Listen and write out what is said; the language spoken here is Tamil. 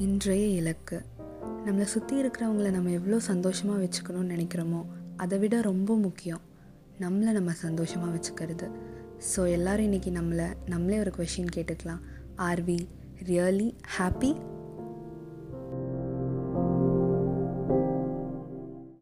இன்றைய இலக்கு. நம்மளை சுற்றி இருக்கிறவங்கள நம்ம எவ்வளோ சந்தோஷமாக வச்சுக்கணும்னு நினைக்கிறோமோ அதை விட ரொம்ப முக்கியம் நம்மளை நம்ம சந்தோஷமாக வச்சுக்கிறது. ஸோ எல்லோரும் இன்றைக்கி நம்மளை நம்மளே ஒரு கொஷின் கேட்டுக்கலாம். R we really happy